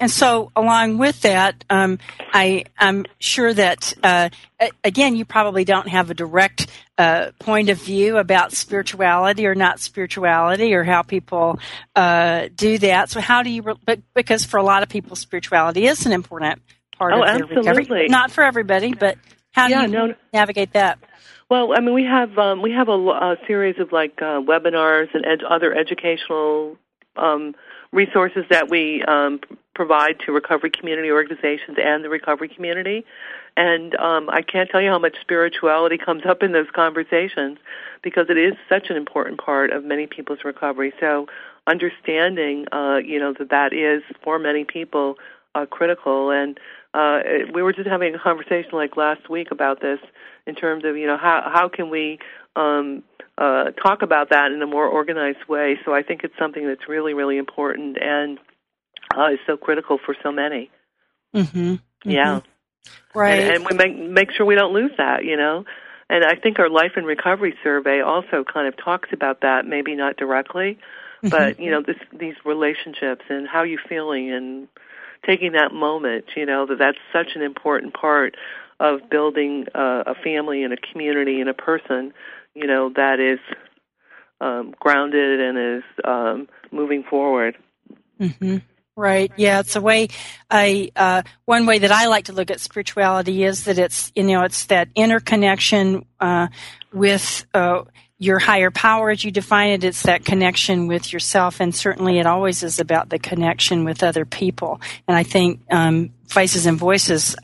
And so, along with that, um, I, am sure that uh, again, you probably don't have a direct uh, point of view about spirituality or not spirituality or how people uh, do that. So, how do you? Re- because for a lot of people, spirituality is an important part oh, of their absolutely. recovery. Not for everybody, but how yeah, do you no, navigate that? Well, I mean, we have um, we have a, a series of like uh, webinars and ed- other educational um, resources that we um, provide to recovery community organizations and the recovery community. And um, I can't tell you how much spirituality comes up in those conversations because it is such an important part of many people's recovery. So understanding, uh, you know, that that is for many people uh, critical. And uh, we were just having a conversation like last week about this in terms of you know how how can we um, uh, talk about that in a more organized way. So I think it's something that's really really important and uh, is so critical for so many. Mm-hmm. Mm-hmm. Yeah, right. And, and we make make sure we don't lose that. You know. And I think our life and recovery survey also kind of talks about that, maybe not directly, mm-hmm. but you know, this, these relationships and how you feeling and taking that moment, you know, that that's such an important part of building uh, a family and a community and a person, you know, that is um, grounded and is um, moving forward. Mm-hmm. Right. Yeah, it's a way. I uh, one way that I like to look at spirituality is that it's you know it's that interconnection uh, with uh, your higher power as you define it. It's that connection with yourself. And certainly it always is about the connection with other people. And i think um, faces and voices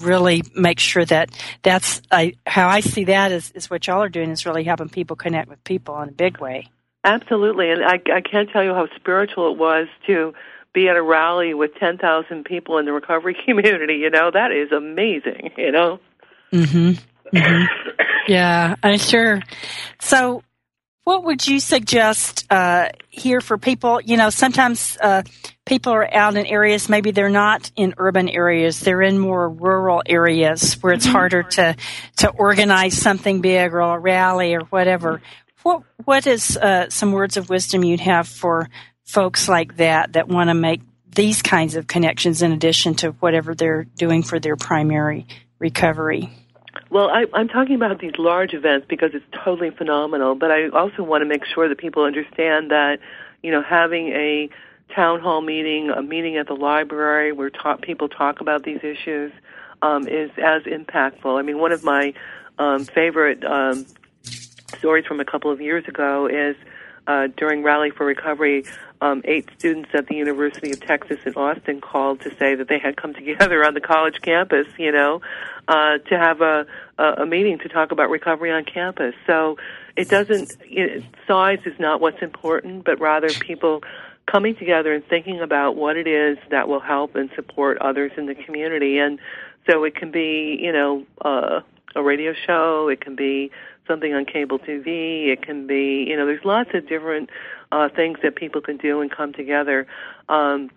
really make sure that that's I, how i see that is, is what y'all are doing is really helping people connect with people in a big way. Absolutely. And i, I can't tell you how spiritual it was to be at a rally with 10,000 people in the recovery (laughs) community. You know that is amazing you know? Mhm mm-hmm. Yeah, I'm sure. So, what would you suggest uh, here for people? You know, sometimes uh, people are out in areas, maybe they're not in urban areas, they're in more rural areas where it's mm-hmm. harder to, to organize something big or a rally or whatever. What What is uh, some words of wisdom you'd have for folks like that that want to make these kinds of connections in addition to whatever they're doing for their primary recovery? Well, I, I'm talking about these large events because it's totally phenomenal, but I also want to make sure that people understand that, you know, having a town hall meeting, a meeting at the library where people talk about these issues um, is as impactful. I mean, one of my um, favorite um, stories from a couple of years ago is uh, during Rally for Recovery, um, eight students at the University of Texas in Austin called to say that they had come (laughs) together on the college campus, you know, uh, to have a, a meeting to talk about recovery on campus. So it doesn't, it, size is not what's important, but rather people coming together and thinking about what it is that will help and support others in the community. And so it can be, you know, uh, a radio show, it can be something on cable TV, it can be, you know, there's lots of different uh, things that people can do and come together. Um,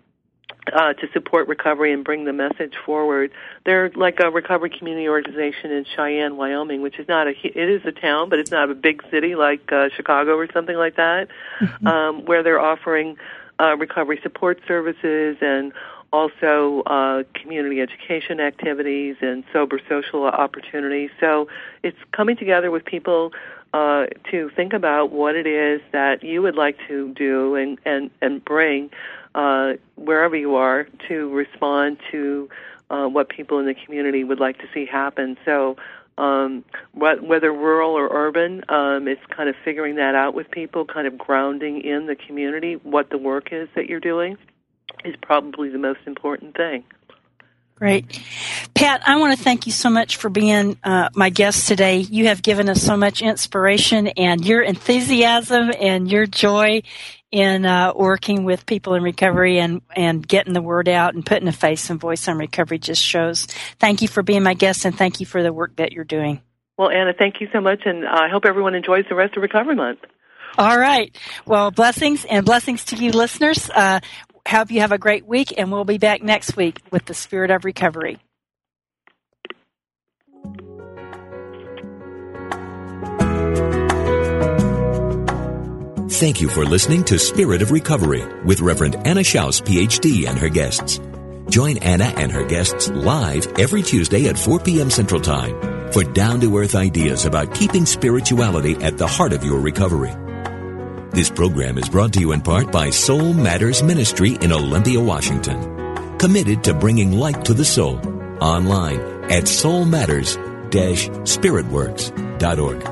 uh, to support recovery and bring the message forward. They're like a recovery community organization in Cheyenne, Wyoming, which is not a it is a town, but it's not a big city like uh, Chicago or something like that, mm-hmm. um, where they're offering uh, recovery support services and also uh, community education activities and sober social opportunities. So it's coming together with people uh, to think about what it is that you would like to do and and and bring uh, wherever you are to respond to uh, what people in the community would like to see happen. So. Um, what, whether rural or urban, um, it's kind of figuring that out with people, kind of grounding in the community what the work is that you're doing is probably the most important thing. Great. Pat, I want to thank you so much for being uh, my guest today. You have given us so much inspiration, and your enthusiasm and your joy in uh, working with people in recovery and, and getting the word out and putting a face and voice on recovery just shows. Thank you for being my guest, and thank you for the work that you're doing. Well, Anna, thank you so much, and I hope everyone enjoys the rest of Recovery Month. All right. Well, blessings and blessings to you listeners. Uh, hope you have a great week, and we'll be back next week with the Spirit of Recovery. Thank you for listening to Spirit of Recovery with Reverend Anna Schaus, PhD, and her guests. Join Anna and her guests live every Tuesday at 4 p.m. Central Time for down to earth ideas about keeping spirituality at the heart of your recovery. This program is brought to you in part by Soul Matters Ministry in Olympia, Washington. Committed to bringing light to the soul. Online at soulmatters-spiritworks.org.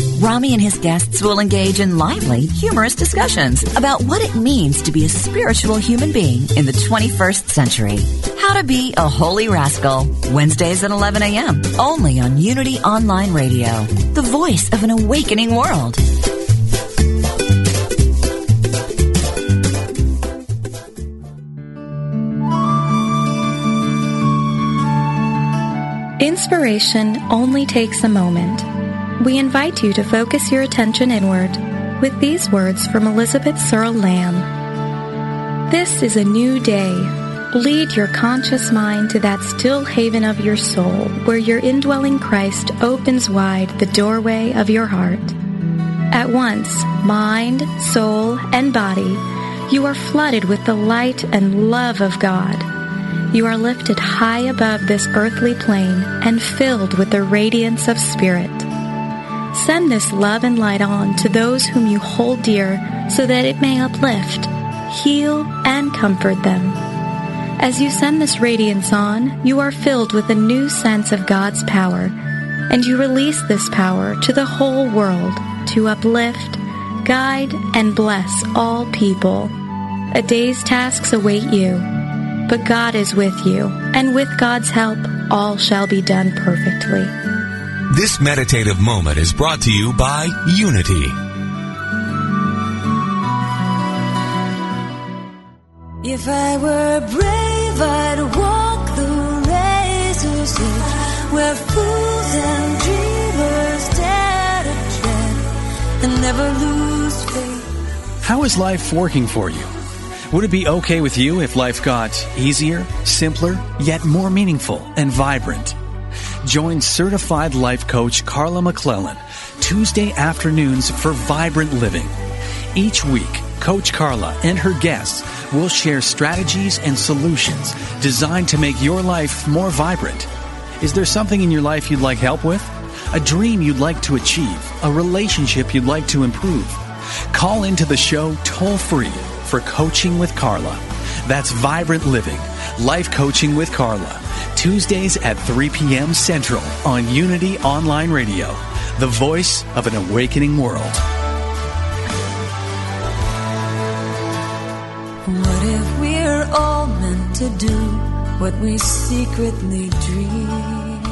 Rami and his guests will engage in lively, humorous discussions about what it means to be a spiritual human being in the 21st century. How to be a holy rascal. Wednesdays at 11 a.m. Only on Unity Online Radio, the voice of an awakening world. Inspiration only takes a moment we invite you to focus your attention inward with these words from Elizabeth Searle Lamb. This is a new day. Lead your conscious mind to that still haven of your soul where your indwelling Christ opens wide the doorway of your heart. At once, mind, soul, and body, you are flooded with the light and love of God. You are lifted high above this earthly plane and filled with the radiance of spirit. Send this love and light on to those whom you hold dear so that it may uplift, heal, and comfort them. As you send this radiance on, you are filled with a new sense of God's power, and you release this power to the whole world to uplift, guide, and bless all people. A day's tasks await you, but God is with you, and with God's help, all shall be done perfectly. This meditative moment is brought to you by Unity. If I were brave, I'd walk the razor's edge where fools and dreamers dare to tread and never lose faith. How is life working for you? Would it be okay with you if life got easier, simpler, yet more meaningful and vibrant? Join certified life coach Carla McClellan Tuesday afternoons for Vibrant Living. Each week, Coach Carla and her guests will share strategies and solutions designed to make your life more vibrant. Is there something in your life you'd like help with? A dream you'd like to achieve? A relationship you'd like to improve? Call into the show toll free for Coaching with Carla That's Vibrant Living, Life Coaching with Carla. Tuesdays at 3 p.m. Central on Unity Online Radio, the voice of an awakening world. What if we're all meant to do what we secretly dream?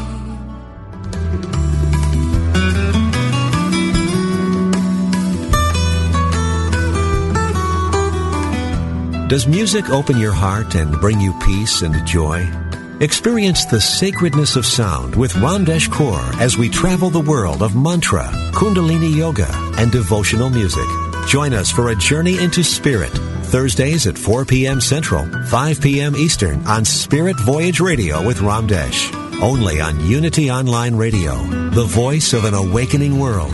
Does music open your heart and bring you peace and joy? Experience the sacredness of sound with Ramdesh Kaur as we travel the world of mantra, kundalini yoga, and devotional music. Join us for a journey into spirit. Thursdays at 4 p.m. Central, 5 p.m. Eastern on Spirit Voyage Radio with Ramdesh. Only on Unity Online Radio, the voice of an awakening world.